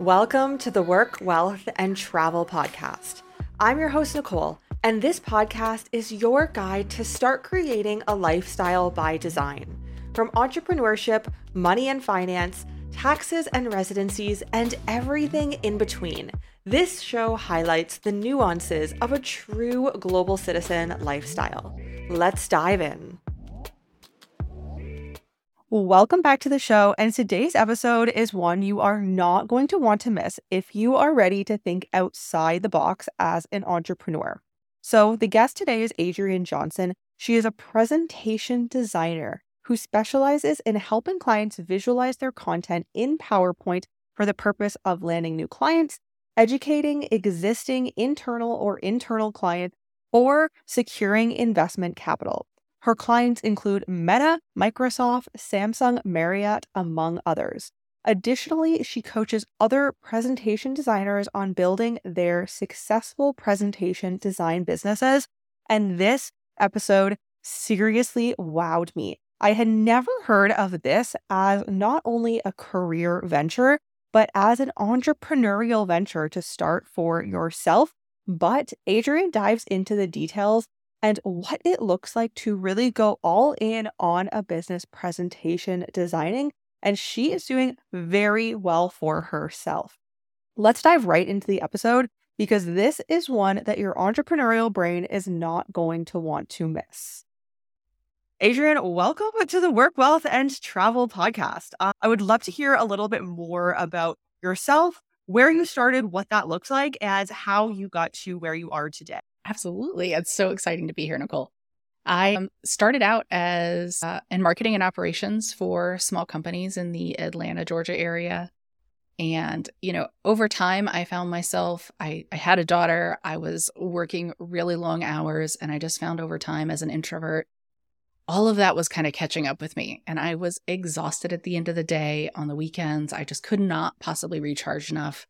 Welcome to the Work, Wealth, and Travel Podcast. I'm your host, Nicole, and this podcast is your guide to start creating a lifestyle by design. From entrepreneurship, money and finance, taxes and residencies, and everything in between. This show highlights the nuances of a true global citizen lifestyle. Let's dive in. Welcome back to the show. And today's episode is one you are not going to want to miss if you are ready to think outside the box as an entrepreneur. So, the guest today is Adrienne Johnston. She is a presentation designer who specializes in helping clients visualize their content in PowerPoint for the purpose of landing new clients, educating existing internal or internal clients, or securing investment capital. Her clients include Meta, Microsoft, Samsung, Marriott, among others. Additionally, she coaches other presentation designers on building their successful presentation design businesses. And this episode seriously wowed me. I had never heard of this as not only a career venture, but as an entrepreneurial venture to start for yourself. But Adrienne dives into the details and what it looks like to really go all in on a business presentation designing. And she is doing very well for herself. Let's dive right into the episode because this is one that your entrepreneurial brain is not going to want to miss. Adrienne, welcome to the Work, Wealth, and Travel podcast. Uh, I would love to hear a little bit more about yourself, where you started, what that looks like, and how you got to where you are today. Absolutely. It's so exciting to be here, Nicole. I um, started out as uh, in marketing and operations for small companies in the Atlanta, Georgia area. And, you know, over time, I found myself, I, I had a daughter, I was working really long hours, and I just found over time as an introvert, all of that was kind of catching up with me. And I was exhausted at the end of the day on the weekends. I just could not possibly recharge enough.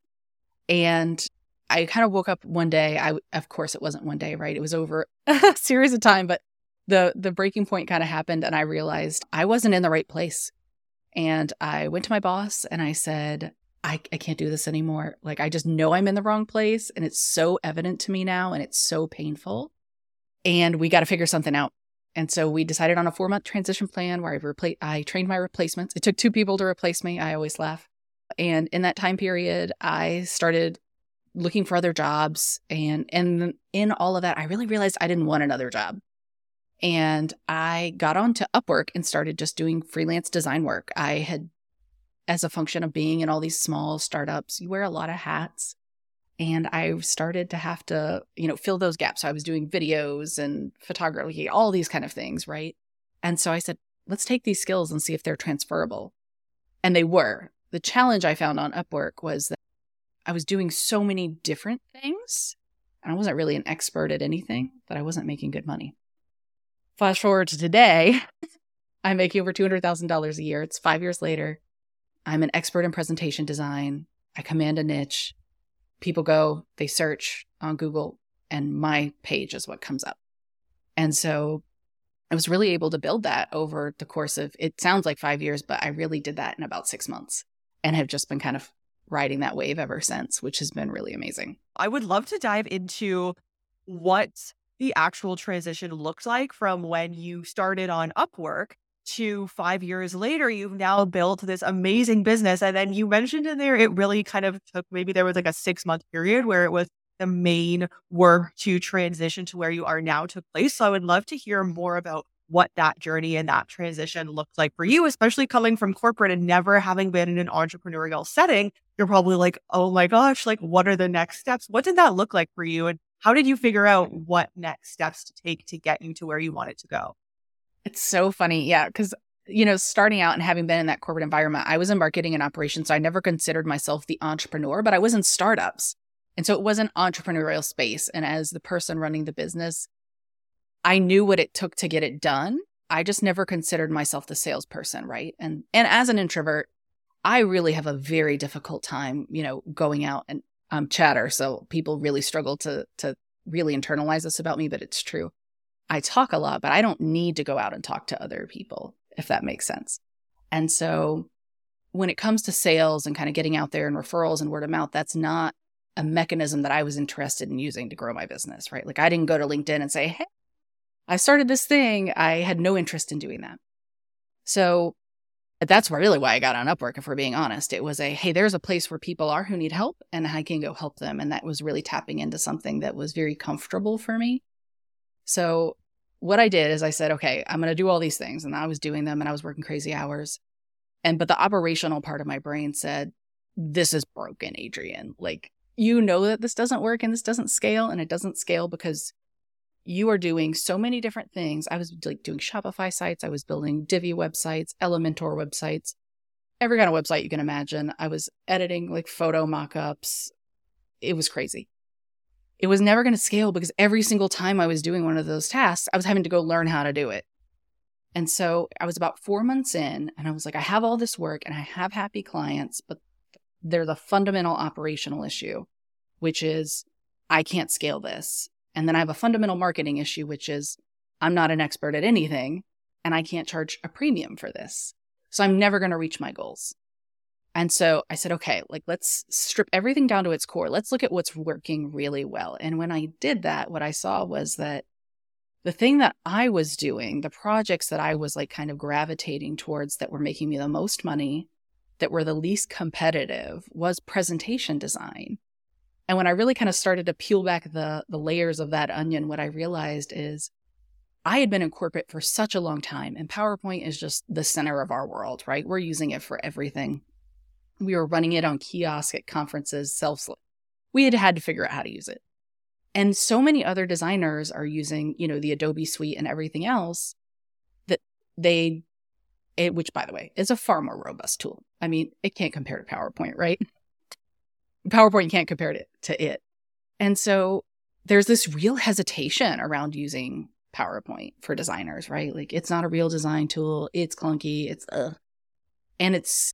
And I kind of woke up one day. I of course it wasn't one day, right? It was over a series of time, but the the breaking point kind of happened and I realized I wasn't in the right place. And I went to my boss and I said, I, I can't do this anymore. Like I just know I'm in the wrong place and it's so evident to me now and it's so painful. And we got to figure something out. And so we decided on a four month transition plan where I replaced I trained my replacements. It took two people to replace me. I always laugh. And in that time period, I started looking for other jobs and and in all of that I really realized I didn't want another job. And I got onto Upwork and started just doing freelance design work. I had as a function of being in all these small startups, you wear a lot of hats. And I started to have to, you know, fill those gaps. So I was doing videos and photography, all these kind of things, right? And so I said, let's take these skills and see if they're transferable. And they were. The challenge I found on Upwork was that I was doing so many different things and I wasn't really an expert at anything, but I wasn't making good money. Flash forward to today, I'm making over $200,000 a year. It's five years later. I'm an expert in presentation design. I command a niche. People go, they search on Google, and my page is what comes up. And so I was really able to build that over the course of, it sounds like five years, but I really did that in about six months and have just been kind of riding that wave ever since, which has been really amazing. I would love to dive into what the actual transition looked like from when you started on Upwork to five years later, you've now built this amazing business. And then you mentioned in there, it really kind of took maybe there was like a six month period where it was the main work to transition to where you are now took place. So I would love to hear more about what that journey and that transition looked like for you, especially coming from corporate and never having been in an entrepreneurial setting. You're probably like, oh my gosh, like what are the next steps? What did that look like for you? And how did you figure out what next steps to take to get you to where you wanted to go? It's so funny. Yeah. Cause, you know, starting out and having been in that corporate environment, I was in marketing and operations. So I never considered myself the entrepreneur, but I was in startups. And so it was an entrepreneurial space. And as the person running the business, I knew what it took to get it done. I just never considered myself the salesperson, right? And and as an introvert, I really have a very difficult time, you know, going out and um chatter. So people really struggle to to really internalize this about me, but it's true. I talk a lot, but I don't need to go out and talk to other people, if that makes sense. And so when it comes to sales and kind of getting out there and referrals and word of mouth, that's not a mechanism that I was interested in using to grow my business, right? Like I didn't go to LinkedIn and say, hey, I started this thing. I had no interest in doing that. So that's really why I got on Upwork, if we're being honest. It was a, hey, there's a place where people are who need help and I can go help them. And that was really tapping into something that was very comfortable for me. So what I did is I said, okay, I'm going to do all these things. And I was doing them and I was working crazy hours. And, but the operational part of my brain said, this is broken, Adrienne. Like, you know that this doesn't work and this doesn't scale. And it doesn't scale because you are doing so many different things. I was like doing Shopify sites, I was building Divi websites, Elementor websites, every kind of website you can imagine. I was editing like photo mockups. It was crazy. It was never going to scale because every single time I was doing one of those tasks, I was having to go learn how to do it. And so I was about four months in, and I was like, I have all this work and I have happy clients, but there's a fundamental operational issue, which is I can't scale this. And then I have a fundamental marketing issue, which is I'm not an expert at anything and I can't charge a premium for this. So I'm never going to reach my goals. And so I said, okay, like let's strip everything down to its core. Let's look at what's working really well. And when I did that, what I saw was that the thing that I was doing, the projects that I was like kind of gravitating towards that were making me the most money, that were the least competitive, was presentation design. And when I really kind of started to peel back the the layers of that onion, what I realized is I had been in corporate for such a long time, and PowerPoint is just the center of our world, right? We're using it for everything. We were running it on kiosk at conferences, self. We had had to figure out how to use it. And so many other designers are using, you know, the Adobe suite and everything else that they, it, which by the way is a far more robust tool. I mean, it can't compare to PowerPoint, right? PowerPoint you can't compare it to it. And so there's this real hesitation around using PowerPoint for designers, right? Like it's not a real design tool. It's clunky. It's uh and it's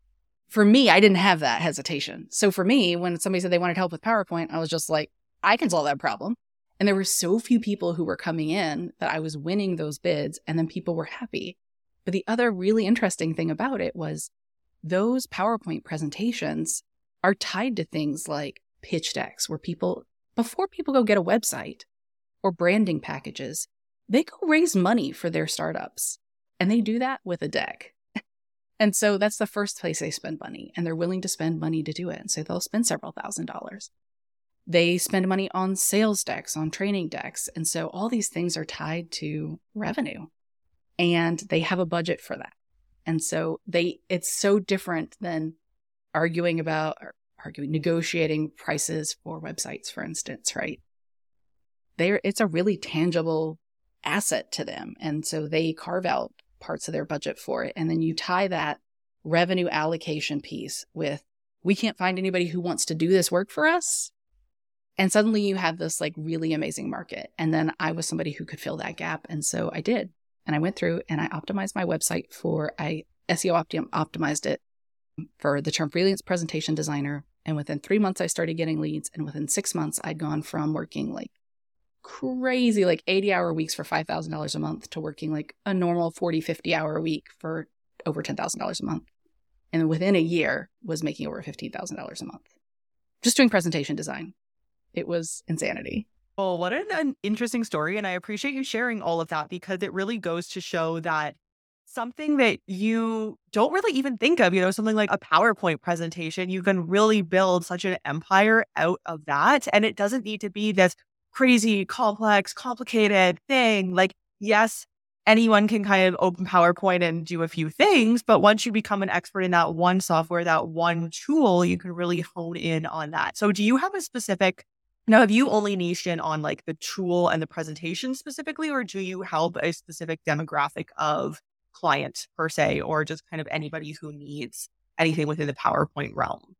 for me, I didn't have that hesitation. So for me, when somebody said they wanted help with PowerPoint, I was just like, I can solve that problem. And there were so few people who were coming in that I was winning those bids and then people were happy. But the other really interesting thing about it was those PowerPoint presentations are tied to things like pitch decks, where people, before people go get a website or branding packages, they go raise money for their startups. And they do that with a deck. and so that's the first place they spend money, and they're willing to spend money to do it. And so they'll spend several thousand dollars. They spend money on sales decks, on training decks. And so all these things are tied to revenue, and they have a budget for that. And so they, it's so different than arguing about arguing negotiating prices for websites for instance right? There it's a really tangible asset to them. And so they carve out parts of their budget for it. And then you tie that revenue allocation piece with we can't find anybody who wants to do this work for us. And suddenly you have this like really amazing market. And then i was somebody who could fill that gap. And so i did. And i went through and i optimized my website for i seo optim- optimized it for the term freelance presentation designer. And within three months, I started getting leads. And within six months, I'd gone from working like crazy, like 80 hour weeks for $5,000 a month to working like a normal 40, 50 hour week for over $10,000 a month. And within a year, was making over $15,000 a month just doing presentation design. It was insanity. Well, what an, an interesting story. And I appreciate you sharing all of that because it really goes to show that something that you don't really even think of, you know, something like a PowerPoint presentation, you can really build such an empire out of that. And it doesn't need to be this crazy, complex, complicated thing. Like, yes, anyone can kind of open PowerPoint and do a few things, but once you become an expert in that one software, that one tool, you can really hone in on that. So, do you have a specific now, have you only niched in on like the tool and the presentation specifically, or do you help a specific demographic of client per se, or just kind of anybody who needs anything within the PowerPoint realm?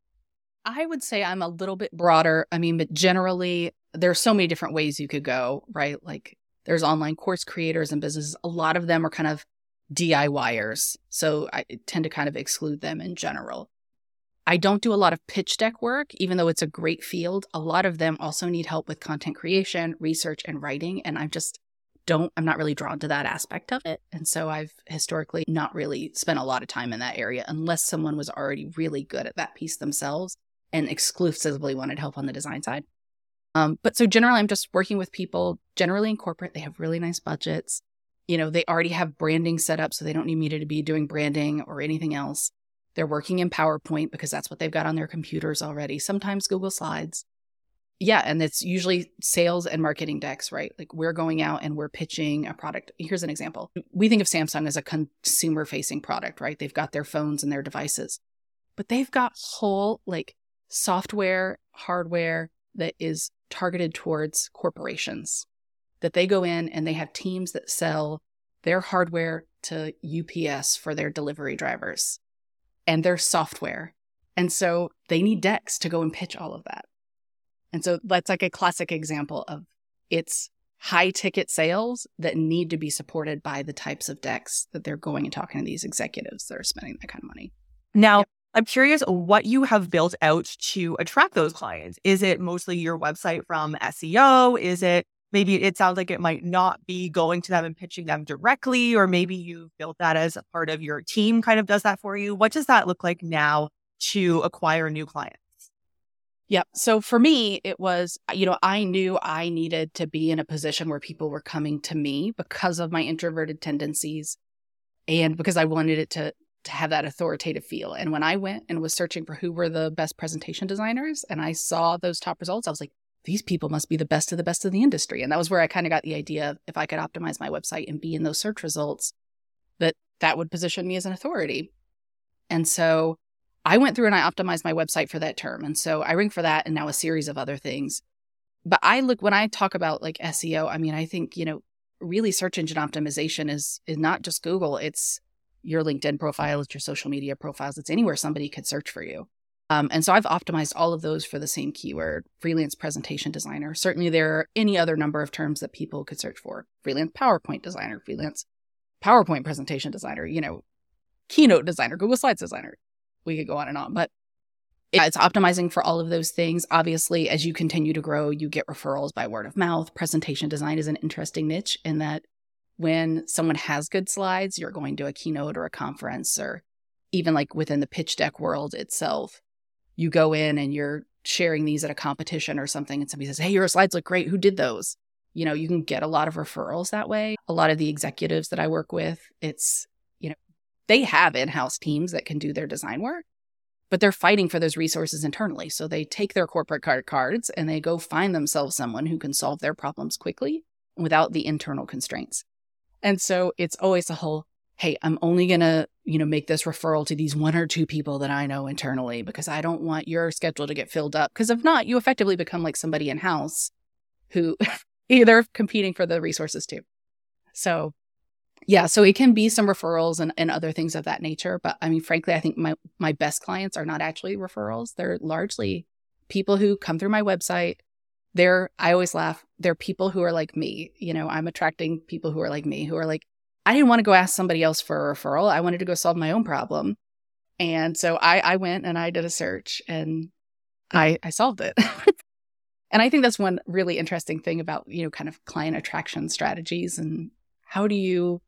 I would say I'm a little bit broader. I mean, but generally, there's so many different ways you could go, right? Like there's online course creators and businesses. A lot of them are kind of DIYers. So I tend to kind of exclude them in general. I don't do a lot of pitch deck work, even though it's a great field. A lot of them also need help with content creation, research, and writing. And I'm just don't, I'm not really drawn to that aspect of it. And so I've historically not really spent a lot of time in that area unless someone was already really good at that piece themselves and exclusively wanted help on the design side. Um, but so generally, I'm just working with people generally in corporate. They have really nice budgets. You know, they already have branding set up, so they don't need me to be doing branding or anything else. They're working in PowerPoint because that's what they've got on their computers already, sometimes Google Slides yeah, and it's usually sales and marketing decks, right? Like we're going out and we're pitching a product. Here's an example. We think of Samsung as a consumer facing product, right? They've got their phones and their devices, but they've got whole like software, hardware that is targeted towards corporations that they go in and they have teams that sell their hardware to UPS for their delivery drivers and their software. And so they need decks to go and pitch all of that. And so that's like a classic example of it's high ticket sales that need to be supported by the types of decks that they're going and talking to these executives that are spending that kind of money. Now, yep. I'm curious what you have built out to attract those clients. Is it mostly your website from SEO? Is it maybe it sounds like it might not be going to them and pitching them directly, or maybe you've built that as a part of your team kind of does that for you? What does that look like now to acquire new clients? Yep. So for me, it was, uh, you know, I knew I needed to be in a position where people were coming to me because of my introverted tendencies and because I wanted it to, to have that authoritative feel. And when I went and was searching for who were the best presentation designers and I saw those top results, I was like, these people must be the best of the best of the industry. And that was where I kind of got the idea of if I could optimize my website and be in those search results, that that would position me as an authority. And so I went through and I optimized my website for that term. And so I ring for that and now a series of other things. But I look when I talk about like SEO, I mean, I think, you know, really search engine optimization is is not just Google, it's your LinkedIn profile, it's your social media profiles, it's anywhere somebody could search for you. Um, and so I've optimized all of those for the same keyword freelance presentation designer. Certainly, there are any other number of terms that people could search for freelance PowerPoint designer, freelance PowerPoint presentation designer, you know, keynote designer, Google Slides designer we could go on and on, but it's optimizing for all of those things. Obviously, as you continue to grow, you get referrals by word of mouth. Presentation design is an interesting niche in that when someone has good slides, you're going to a keynote or a conference, or even like within the pitch deck world itself, you go in and you're sharing these at a competition or something, and somebody says, Hey, your slides look great. Who did those? You know, you can get a lot of referrals that way. A lot of the executives that I work with, it's they have in house teams that can do their design work, but they're fighting for those resources internally. So they take their corporate card cards and they go find themselves someone who can solve their problems quickly without the internal constraints. And so it's always a whole, hey, I'm only going to, you know, make this referral to these one or two people that I know internally because I don't want your schedule to get filled up. Because if not, you effectively become like somebody in house who either competing for the resources too. So yeah, so it can be some referrals and, and other things of that nature. But I mean, frankly, I think my, my best clients are not actually referrals. They're largely people who come through my website. They're, I always laugh, they're people who are like me. You know, I'm attracting people who are like me, who are like, I didn't want to go ask somebody else for a referral. I wanted to go solve my own problem. And so I, I went and I did a search and I, I solved it. and I think that's one really interesting thing about, you know, kind of client attraction strategies and how do you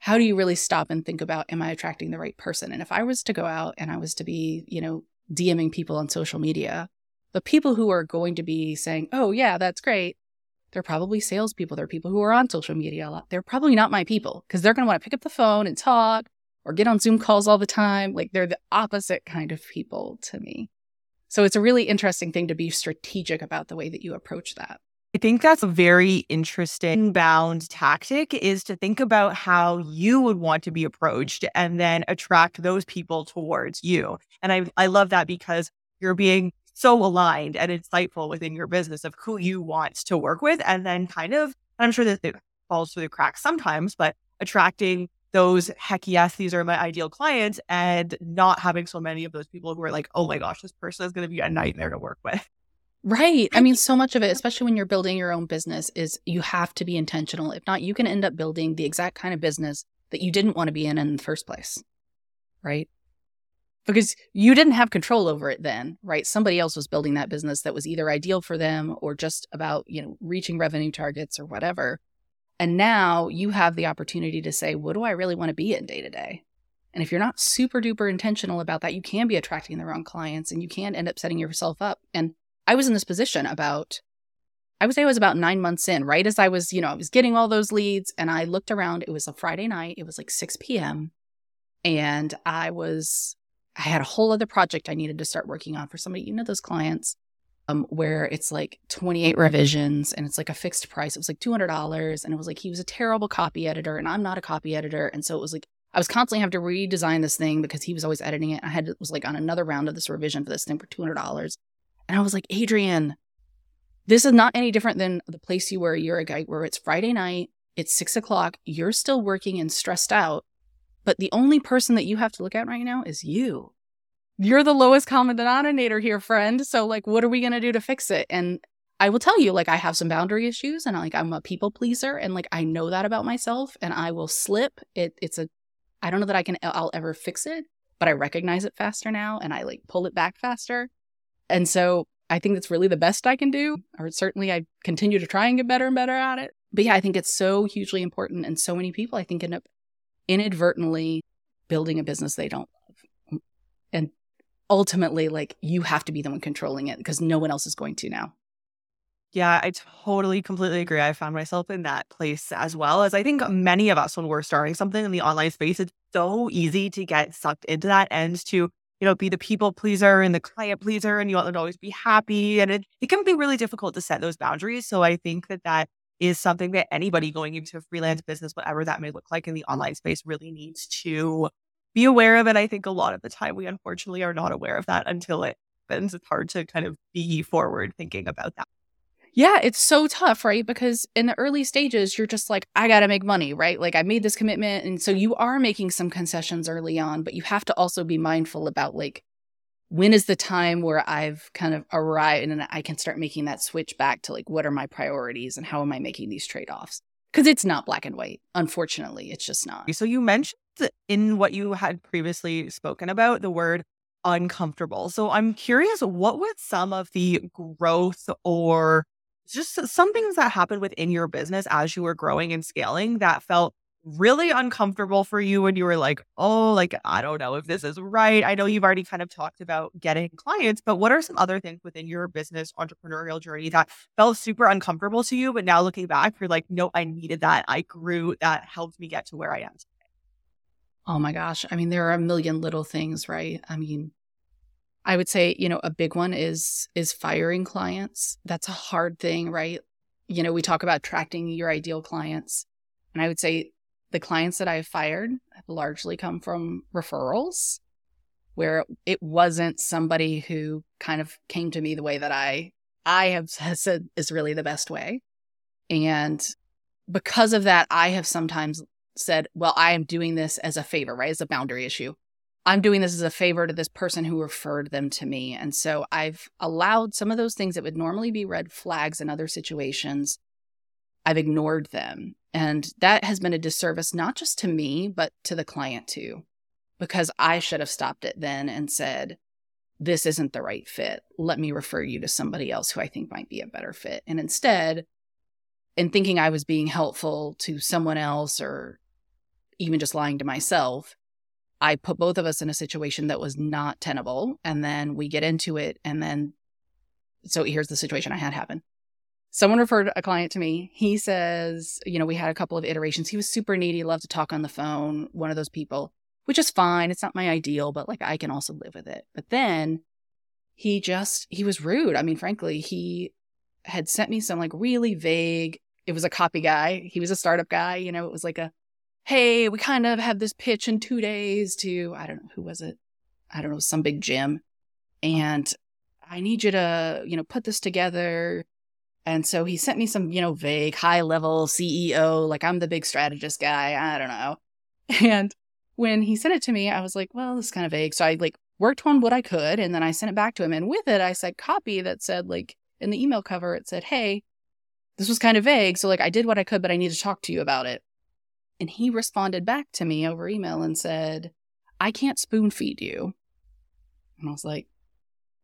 how do you really stop and think about am I attracting the right person? And if I was to go out and I was to be, you know, DMing people on social media, the people who are going to be saying, oh, yeah, that's great, they're probably salespeople. They're people who are on social media a lot. They're probably not my people because they're going to want to pick up the phone and talk or get on Zoom calls all the time. Like they're the opposite kind of people to me. So it's a really interesting thing to be strategic about the way that you approach that. I think that's a very interesting bound tactic is to think about how you would want to be approached and then attract those people towards you. And I, I love that because you're being so aligned and insightful within your business of who you want to work with. And then kind of, I'm sure that it falls through the cracks sometimes, but attracting those heck yes, these are my ideal clients and not having so many of those people who are like, oh my gosh, this person is going to be a nightmare to work with. Right. I mean, so much of it, especially when you're building your own business, is you have to be intentional. If not, you can end up building the exact kind of business that you didn't want to be in in the first place. Right. Because you didn't have control over it then, right? Somebody else was building that business that was either ideal for them or just about, you know, reaching revenue targets or whatever. And now you have the opportunity to say, what do I really want to be in day to day? And if you're not super duper intentional about that, you can be attracting the wrong clients and you can end up setting yourself up. And I was in this position about, I would say I was about nine months in, right as I was, you know, I was getting all those leads and I looked around. It was a Friday night, it was like 6 p.m. And I was, I had a whole other project I needed to start working on for somebody, you know, those clients um, where it's like 28 revisions and it's like a fixed price. It was like $200. And it was like, he was a terrible copy editor and I'm not a copy editor. And so it was like, I was constantly having to redesign this thing because he was always editing it. I had was like on another round of this revision for this thing for $200. And I was like, Adrienne, this is not any different than the place you were a year ago, where it's Friday night, it's six o'clock, you're still working and stressed out. But the only person that you have to look at right now is you you're the lowest common denominator here, friend. So like, what are we going to do to fix it? And I will tell you, like, I have some boundary issues and like, I'm a people pleaser and like, I know that about myself and I will slip. It, it's a, I don't know that I can, I'll ever fix it, but I recognize it faster now and I like pull it back faster. And so I think that's really the best I can do, or certainly I continue to try and get better and better at it. But yeah, I think it's so hugely important. And so many people, I think, end up inadvertently building a business they don't love. And ultimately like you have to be the one controlling it because no one else is going to now. Yeah, I totally completely agree. I found myself in that place as well as I think many of us when we're starting something in the online space, it's so easy to get sucked into that and to, you know, be the people pleaser and the client pleaser and you want to always be happy. And it, it can be really difficult to set those boundaries. So I think that that is something that anybody going into a freelance business, whatever that may look like in the online space, really needs to be aware of it. I think a lot of the time we unfortunately are not aware of that until it happens. It's hard to kind of be forward thinking about that. Yeah, it's so tough, right? Because in the early stages, you're just like, I got to make money, right? Like, I made this commitment. And so you are making some concessions early on, but you have to also be mindful about like, when is the time where I've kind of arrived and I can start making that switch back to like, what are my priorities and how am I making these trade offs? Because it's not black and white. Unfortunately, it's just not. So you mentioned in what you had previously spoken about, the word uncomfortable. So I'm curious, what was some of the growth or just some things that happened within your business as you were growing and scaling that felt really uncomfortable for you and you were like, oh, like, I don't know if this is right. I know you've already kind of talked about getting clients, but what are some other things within your business entrepreneurial journey that felt super uncomfortable to you? But now looking back, you're like, no, I needed that. I grew. That helped me get to where I am Oh my gosh. I mean, there are a million little things, right? I mean, I would say, you know, a big one is is firing clients. That's a hard thing, right? You know, we talk about attracting your ideal clients. And I would say the clients that I've fired have largely come from referrals where it wasn't somebody who kind of came to me the way that I I have said is really the best way. And because of that, I have sometimes said, well, I am doing this as a favor, right? As a boundary issue. I'm doing this as a favor to this person who referred them to me. And so I've allowed some of those things that would normally be red flags in other situations. I've ignored them. And that has been a disservice, not just to me, but to the client too, because I should have stopped it then and said, this isn't the right fit. Let me refer you to somebody else who I think might be a better fit. And instead, in thinking I was being helpful to someone else or even just lying to myself, I put both of us in a situation that was not tenable. And then we get into it. And then, so here's the situation I had happen. Someone referred a client to me. He says, you know, we had a couple of iterations. He was super needy, loved to talk on the phone, one of those people, which is fine. It's not my ideal, but like I can also live with it. But then he just, he was rude. I mean, frankly, he had sent me some like really vague, it was a copy guy. He was a startup guy. You know, it was like a, hey, we kind of have this pitch in two days to, I don't know, who was it? I don't know, some big gym. And I need you to, you know, put this together. And so he sent me some, you know, vague high level CEO, like I'm the big strategist guy. I don't know. And when he sent it to me, I was like, well, this is kind of vague. So I like worked on what I could and then I sent it back to him. And with it, I said copy that said, like, in the email cover, it said, hey, this was kind of vague. So, like, I did what I could, but I need to talk to you about it. And he responded back to me over email and said, I can't spoon feed you. And I was like,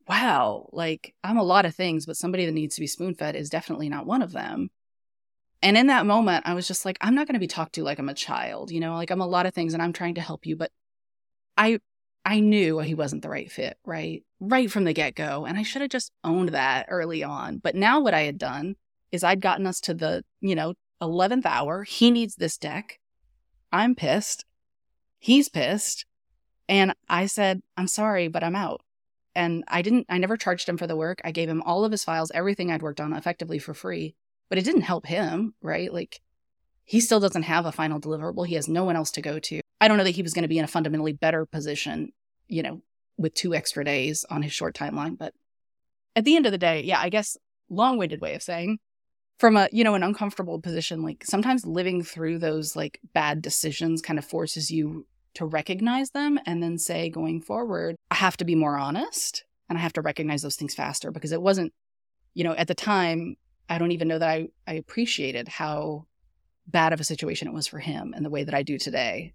wow, like I'm a lot of things, but somebody that needs to be spoon fed is definitely not one of them. And in that moment, I was just like, I'm not going to be talked to like I'm a child, you know, like I'm a lot of things and I'm trying to help you, but I I knew he wasn't the right fit, right? Right from the get-go, and I should have just owned that early on. But now what I had done is I'd gotten us to the, you know, 11th hour. He needs this deck. I'm pissed. He's pissed. And I said, I'm sorry, but I'm out. And I didn't, I never charged him for the work. I gave him all of his files, everything I'd worked on effectively for free, but it didn't help him, right? Like he still doesn't have a final deliverable. He has no one else to go to. I don't know that he was going to be in a fundamentally better position, you know, with two extra days on his short timeline. But at the end of the day, yeah, I guess long winded way of saying from a, you know, an uncomfortable position, like sometimes living through those like bad decisions kind of forces you to recognize them and then say going forward, I have to be more honest and I have to recognize those things faster because it wasn't, you know, at the time, I don't even know that I, I appreciated how bad of a situation it was for him and the way that I do today.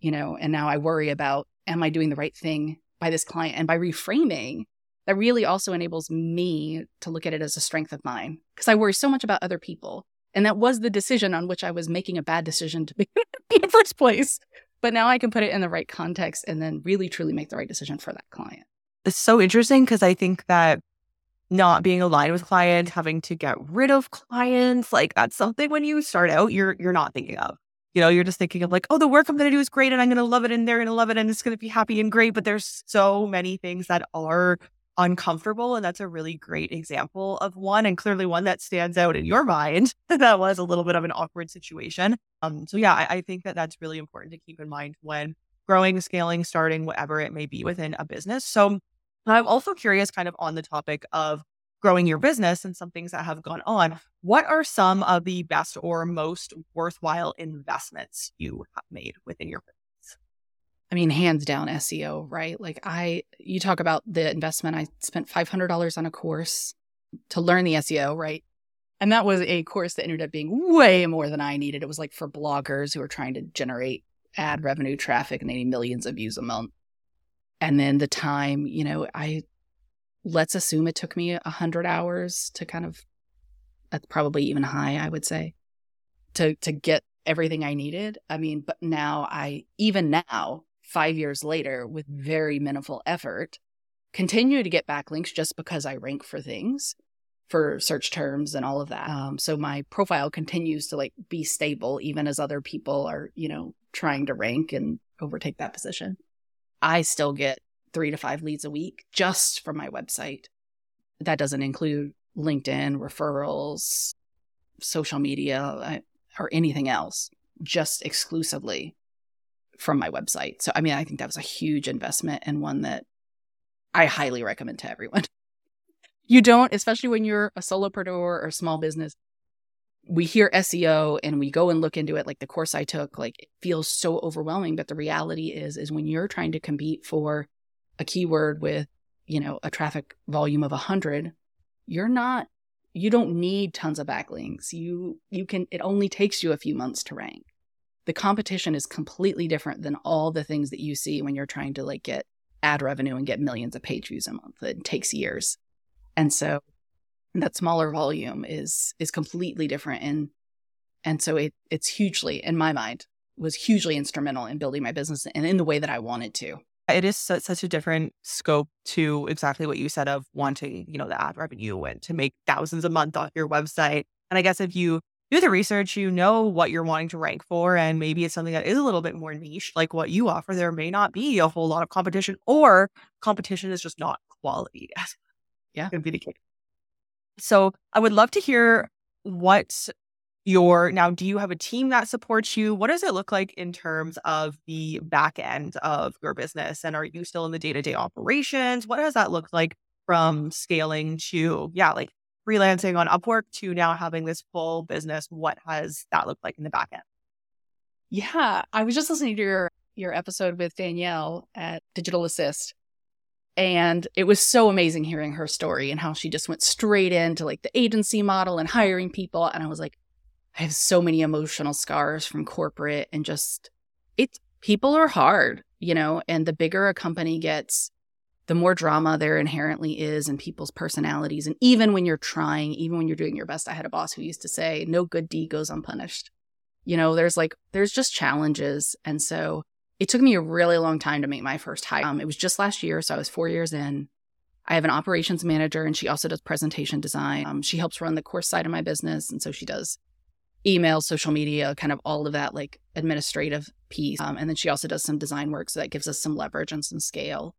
You know, and now I worry about am I doing the right thing by this client? And by reframing, that really also enables me to look at it as a strength of mine because I worry so much about other people. And that was the decision on which I was making a bad decision to be in the first place. But now I can put it in the right context and then really truly make the right decision for that client. It's so interesting because I think that not being aligned with clients, having to get rid of clients, like that's something when you start out, you're you're not thinking of. You know, you're just thinking of like, oh, the work I'm gonna do is great and I'm gonna love it and they're gonna love it and it's gonna be happy and great. But there's so many things that are uncomfortable. And that's a really great example of one and clearly one that stands out in your mind. that was a little bit of an awkward situation. Um, so yeah, I, I think that that's really important to keep in mind when growing, scaling, starting, whatever it may be within a business. So I'm also curious, kind of on the topic of growing your business and some things that have gone on. What are some of the best or most worthwhile investments you have made within your business? I mean, hands down SEO, right? Like I, you talk about the investment. I spent $500 on a course to learn the SEO, right? And that was a course that ended up being way more than I needed. It was like for bloggers who are trying to generate ad revenue traffic and they need millions of views a month and then the time you know i let's assume it took me a hundred hours to kind of that's probably even high i would say to to get everything i needed i mean but now i even now five years later with very minimal effort continue to get backlinks just because i rank for things for search terms and all of that um, so my profile continues to like be stable even as other people are you know trying to rank and overtake that position I still get three to five leads a week just from my website. That doesn't include LinkedIn, referrals, social media, or anything else, just exclusively from my website. So, I mean, I think that was a huge investment and one that I highly recommend to everyone. You don't, especially when you're a solopreneur or small business, we hear SEO and we go and look into it like the course I took like it feels so overwhelming but the reality is is when you're trying to compete for a keyword with you know a traffic volume of 100 you're not you don't need tons of backlinks you you can it only takes you a few months to rank the competition is completely different than all the things that you see when you're trying to like get ad revenue and get millions of page views a month it takes years and so that smaller volume is is completely different and and so it it's hugely in my mind was hugely instrumental in building my business and in the way that I wanted to. It is such, a different scope to exactly what you said of wanting, you know, the ad revenue and to make thousands a month off your website. And I guess if you do the research, you know what you're wanting to rank for. And maybe it's something that is a little bit more niche, like what you offer. There may not be a whole lot of competition, or competition is just not quality. Yeah. Could be the case. So I would love to hear what your now do you have a team that supports you what does it look like in terms of the back end of your business and are you still in the day-to-day operations what does that look like from scaling to yeah like freelancing on upwork to now having this full business what has that looked like in the back end yeah i was just listening to your your episode with danielle at digital assist and it was so amazing hearing her story and how she just went straight into like the agency model and hiring people. And I was like, I have so many emotional scars from corporate and just it's people are hard, you know, and the bigger a company gets, the more drama there inherently is in people's personalities. And even when you're trying, even when you're doing your best, I had a boss who used to say, no good deed goes unpunished. You know, there's like, there's just challenges. And so it took me a really long time to make my first hire. Um, it was just last year. So I was four years in. I have an operations manager and she also does presentation design. Um, she helps run the course side of my business. And so she does email, social media, kind of all of that like administrative piece. Um, and then she also does some design work. So that gives us some leverage and some scale.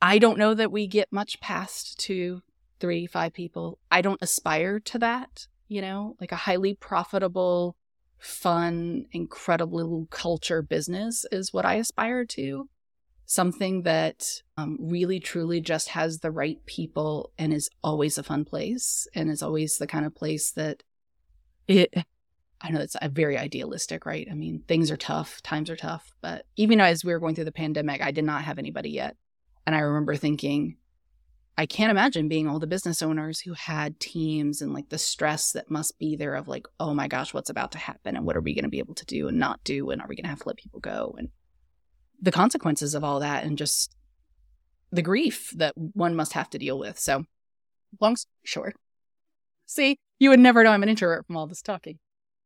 I don't know that we get much past two, three, five people. I don't aspire to that, you know, like a highly profitable, fun, incredible culture business is what I aspire to. Something that um, really, truly just has the right people and is always a fun place and is always the kind of place that it I know it's very idealistic, right? I mean, things are tough, times are tough, but even as we were going through the pandemic, I did not have anybody yet. And I remember thinking, I can't imagine being all the business owners who had teams and like the stress that must be there of like, oh my gosh, what's about to happen and what are we going to be able to do and not do and are we going to have to let people go and the consequences of all that and just the grief that one must have to deal with. So, long story short, see, you would never know I'm an introvert from all this talking.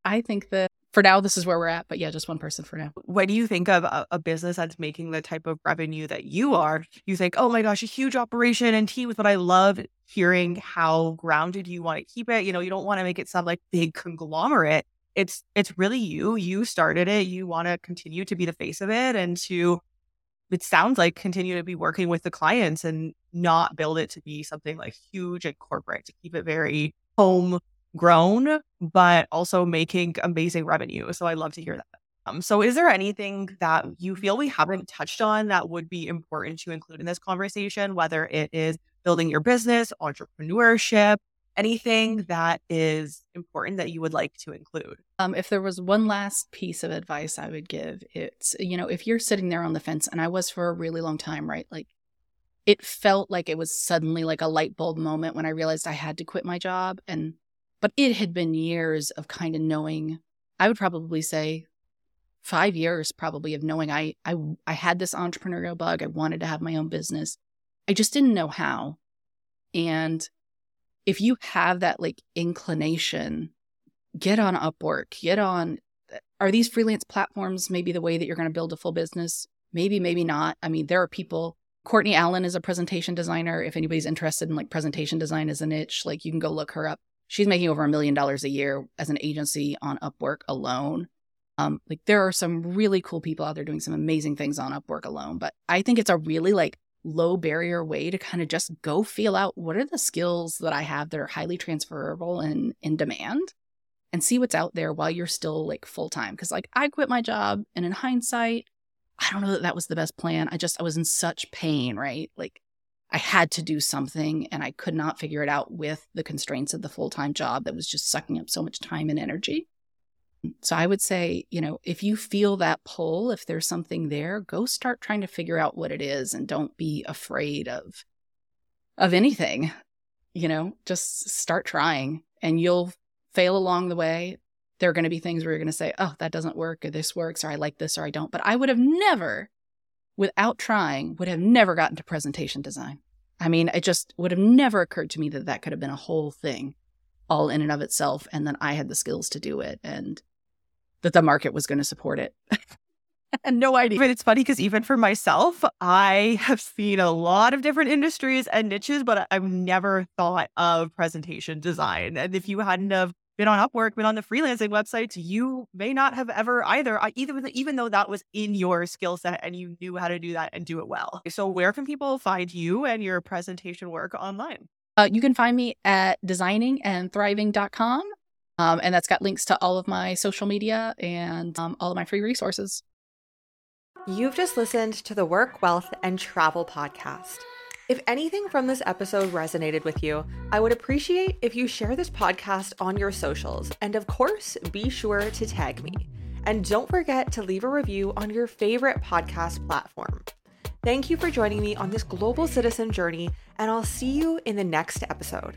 I think that for now, this is where we're at. But yeah, just one person for now. When you think of a, a, business that's making the type of revenue that you are, you think, oh my gosh, a huge operation and teams. what I love hearing how grounded you want to keep it. You know, you don't want to make it sound like big conglomerate. It's it's really you. You started it. You want to continue to be the face of it and to it sounds like continue to be working with the clients and not build it to be something like huge and corporate to keep it very home grown, but also making amazing revenue. So I love to hear that. Um, so is there anything that you feel we haven't touched on that would be important to include in this conversation, whether it is building your business, entrepreneurship, anything that is important that you would like to include? Um, if there was one last piece of advice I would give, it's, you know, if you're sitting there on the fence, and I was for a really long time, right? Like it felt like it was suddenly like a light bulb moment when I realized I had to quit my job. And but it had been years of kind of knowing, I would probably say five years probably of knowing I, I I had this entrepreneurial bug. I wanted to have my own business. I just didn't know how. And if you have that like inclination, get on Upwork, get on are these freelance platforms maybe the way that you're going to build a full business? Maybe, maybe not. I mean, there are people Courtney Allen is a presentation designer. If anybody's interested in like presentation design as a niche, like you can go look her up she's making over a million dollars a year as an agency on Upwork alone. Um, like there are some really cool people out there doing some amazing things on Upwork alone, but I think it's a really like low barrier way to kind of just go feel out what are the skills that I have that are highly transferable and in demand and see what's out there while you're still like full time. Cause like I quit my job and in hindsight, I don't know that that was the best plan. I just, I was in such pain, right? Like I had to do something and I could not figure it out with the constraints of the full time job that was just sucking up so much time and energy. So I would say, you know, if you feel that pull, if there's something there, go start trying to figure out what it is and don't be afraid of of anything. You know, just start trying and you'll fail along the way. There are going to be things where you're going to say, "Oh, that doesn't work," or "This works," or "I like this," or "I don't." But I would have never without trying, would have never gotten to presentation design. I mean, it just would have never occurred to me that that could have been a whole thing all in and of itself. And then I had the skills to do it and that the market was going to support it. and no idea. But it's funny because even for myself, I have seen a lot of different industries and niches, but I've never thought of presentation design. And if you hadn't have been on Upwork, been on the freelancing websites, you may not have ever either, either even though that was in your skill set and you knew how to do that and do it well. So, where can people find you and your presentation work online? Uh, you can find me at designingandthriving.com. Um, and that's got links to all of my social media and um, all of my free resources. You've just listened to the Work, Wealth, and Travel podcast. If anything from this episode resonated with you, I would appreciate if you share this podcast on your socials. And of course, be sure to tag me. And don't forget to leave a review on your favorite podcast platform. Thank you for joining me on this global citizen journey, and I'll see you in the next episode.